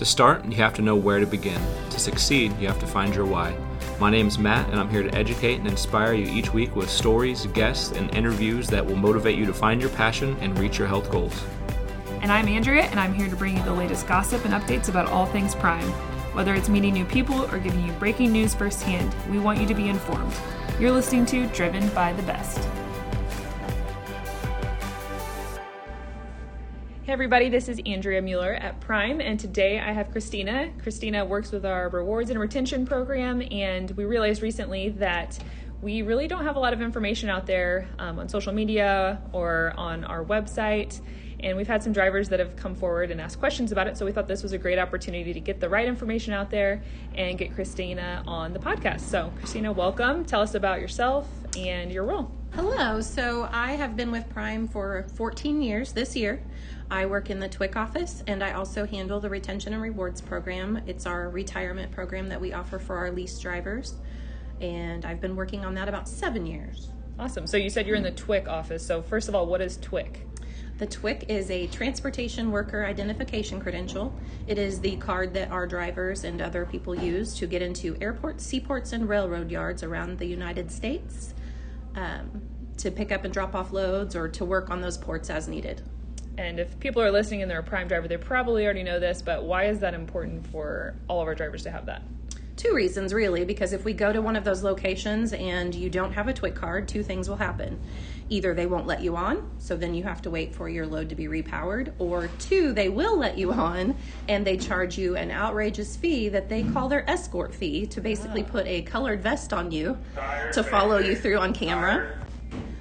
To start, you have to know where to begin. To succeed, you have to find your why. My name is Matt, and I'm here to educate and inspire you each week with stories, guests, and interviews that will motivate you to find your passion and reach your health goals. And I'm Andrea, and I'm here to bring you the latest gossip and updates about all things Prime. Whether it's meeting new people or giving you breaking news firsthand, we want you to be informed. You're listening to Driven by the Best. Hey everybody, this is Andrea Mueller at Prime, and today I have Christina. Christina works with our rewards and retention program, and we realized recently that we really don't have a lot of information out there um, on social media or on our website. And we've had some drivers that have come forward and asked questions about it, so we thought this was a great opportunity to get the right information out there and get Christina on the podcast. So, Christina, welcome. Tell us about yourself and your role. Hello. So I have been with Prime for 14 years this year. I work in the TWIC office and I also handle the retention and rewards program. It's our retirement program that we offer for our lease drivers. And I've been working on that about seven years. Awesome. So you said you're in the TWIC office. So, first of all, what is TWIC? The TWIC is a Transportation Worker Identification Credential. It is the card that our drivers and other people use to get into airports, seaports, and railroad yards around the United States um, to pick up and drop off loads or to work on those ports as needed. And if people are listening and they're a prime driver, they probably already know this, but why is that important for all of our drivers to have that? Two reasons, really, because if we go to one of those locations and you don't have a TWIC card, two things will happen. Either they won't let you on, so then you have to wait for your load to be repowered, or two, they will let you on and they charge you an outrageous fee that they call their escort fee to basically put a colored vest on you to follow you through on camera.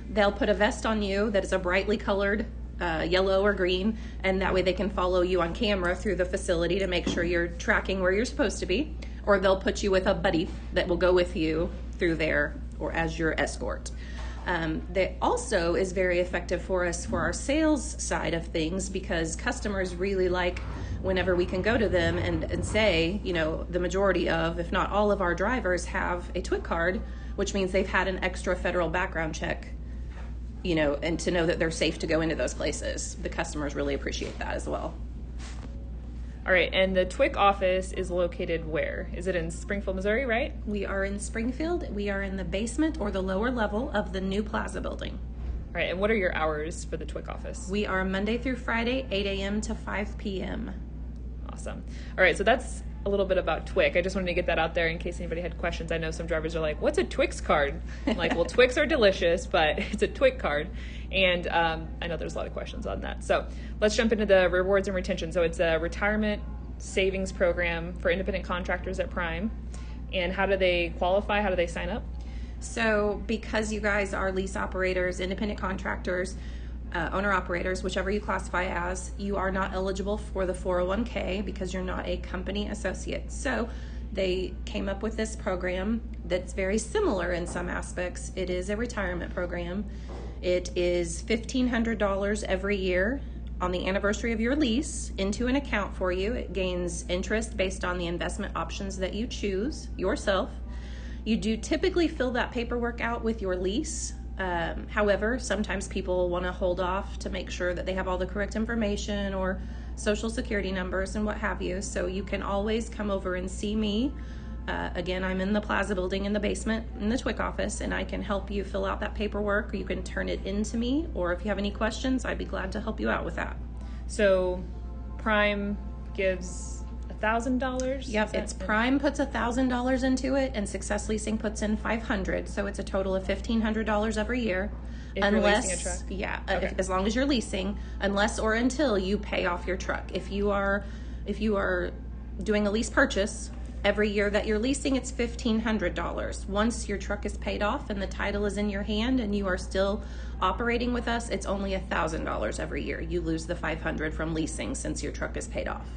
They'll put a vest on you that is a brightly colored uh, yellow or green, and that way they can follow you on camera through the facility to make sure you're tracking where you're supposed to be. Or they'll put you with a buddy that will go with you through there or as your escort. Um, that also is very effective for us for our sales side of things because customers really like whenever we can go to them and, and say, you know, the majority of, if not all of our drivers have a TWIC card, which means they've had an extra federal background check you know, and to know that they're safe to go into those places. The customers really appreciate that as well. All right, and the TWIC office is located where? Is it in Springfield, Missouri, right? We are in Springfield. We are in the basement or the lower level of the new plaza building. All right, and what are your hours for the TWIC office? We are Monday through Friday, 8 a.m. to 5 p.m. Awesome. All right, so that's a little bit about TWIC. I just wanted to get that out there in case anybody had questions. I know some drivers are like, "What's a Twix card?" I'm like, well, Twix are delicious, but it's a TWIC card, and um, I know there's a lot of questions on that. So let's jump into the rewards and retention. So it's a retirement savings program for independent contractors at Prime. And how do they qualify? How do they sign up? So, because you guys are lease operators, independent contractors, uh, owner operators, whichever you classify as, you are not eligible for the 401k because you're not a company associate. So they came up with this program that's very similar in some aspects. It is a retirement program. It is $1,500 every year on the anniversary of your lease into an account for you. It gains interest based on the investment options that you choose yourself. You do typically fill that paperwork out with your lease um, however, sometimes people want to hold off to make sure that they have all the correct information or social security numbers and what have you. So you can always come over and see me. Uh, again, I'm in the plaza building in the basement in the TWIC office, and I can help you fill out that paperwork, you can turn it in to me. Or if you have any questions, I'd be glad to help you out with that. So, Prime gives thousand dollars. Yep, it's Prime puts a thousand dollars into it, and Success Leasing puts in five hundred. So it's a total of fifteen hundred dollars every year. If unless, yeah, uh, okay. if, as long as you're leasing, unless or until you pay off your truck. If you are, if you are doing a lease purchase, every year that you're leasing it's $1500 once your truck is paid off and the title is in your hand and you are still operating with us it's only a $1000 every year you lose the 500 from leasing since your truck is paid off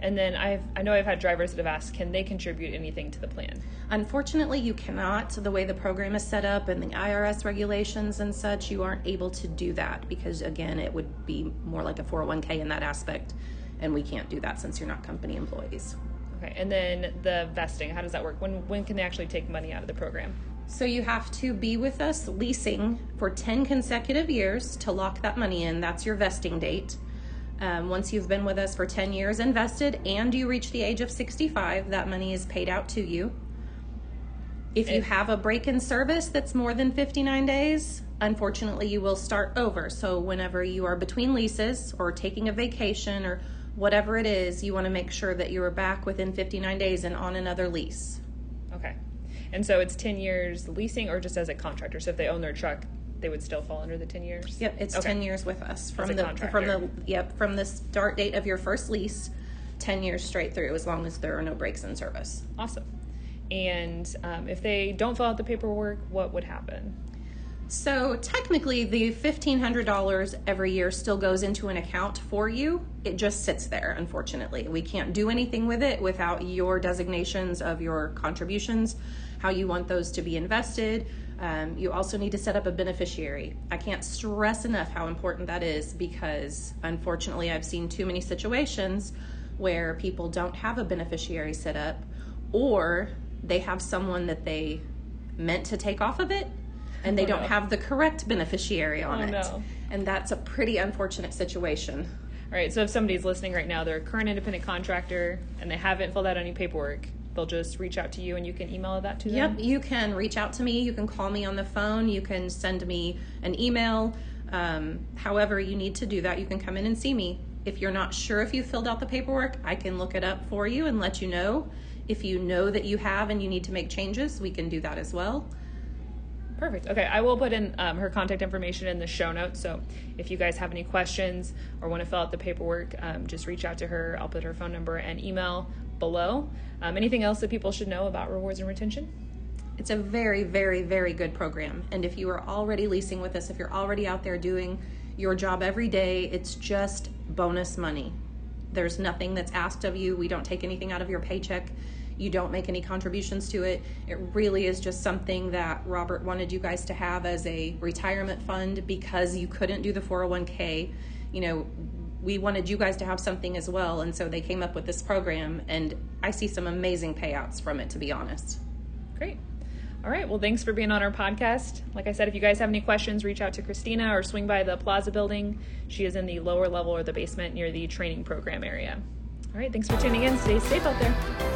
and then I've I know I've had drivers that have asked, can they contribute anything to the plan? Unfortunately, you cannot. The way the program is set up and the IRS regulations and such, you aren't able to do that because again, it would be more like a 401k in that aspect, and we can't do that since you're not company employees. Okay, and then the vesting, how does that work? When when can they actually take money out of the program? So you have to be with us leasing for 10 consecutive years to lock that money in. That's your vesting date. Um, once you've been with us for 10 years invested and you reach the age of 65, that money is paid out to you. If you have a break in service that's more than 59 days, unfortunately, you will start over. So, whenever you are between leases or taking a vacation or whatever it is, you want to make sure that you are back within 59 days and on another lease. Okay. And so it's 10 years leasing or just as a contractor? So if they own their truck, they would still fall under the 10 years? Yep, it's Okay. 10 years with us from the from the yep from the start date of your first lease, 10 years straight through, as long as there are no breaks in service. Awesome. And um, if they don't fill out the paperwork, what would happen? So technically, the fifteen hundred dollars every year still goes into an account for you. It just sits there. Unfortunately, we can't do anything with it without your designations of your contributions, how you want those to be invested. Um, you also need to set up a beneficiary. I can't stress enough how important that is because unfortunately, I've seen too many situations where people don't have a beneficiary set up, or they have someone that they meant to take off of it and they Oh, don't no. have the correct beneficiary on Oh, it. no. And that's a pretty unfortunate situation. All right, so if somebody's listening right now, they're a current independent contractor and they haven't filled out any paperwork, they'll just reach out to you and you can email that to them? Yep, you can reach out to me. You can call me on the phone. You can send me an email. Um, however, you need to do that. You can come in and see me. If you're not sure if you filled out the paperwork, I can look it up for you and let you know. If you know that you have and you need to make changes, we can do that as well. Perfect. Okay, I will put in um, her contact information in the show notes. So if you guys have any questions or want to fill out the paperwork, um, just reach out to her. I'll put her phone number and email below. Um, anything else that people should know about rewards and retention? It's a very, very, very good program. And if you are already leasing with us, if you're already out there doing your job every day, it's just bonus money. There's nothing that's asked of you. We don't take anything out of your paycheck. You don't make any contributions to it. It really is just something that Robert wanted you guys to have as a retirement fund because you couldn't do the 401k. You know, we wanted you guys to have something as well. And so they came up with this program. And I see some amazing payouts from it, to be honest. Great. All right. Well, thanks for being on our podcast. Like I said, if you guys have any questions, reach out to Christina or swing by the Plaza building. She is in the lower level or the basement near the training program area. All right. Thanks for tuning in. Stay safe out there.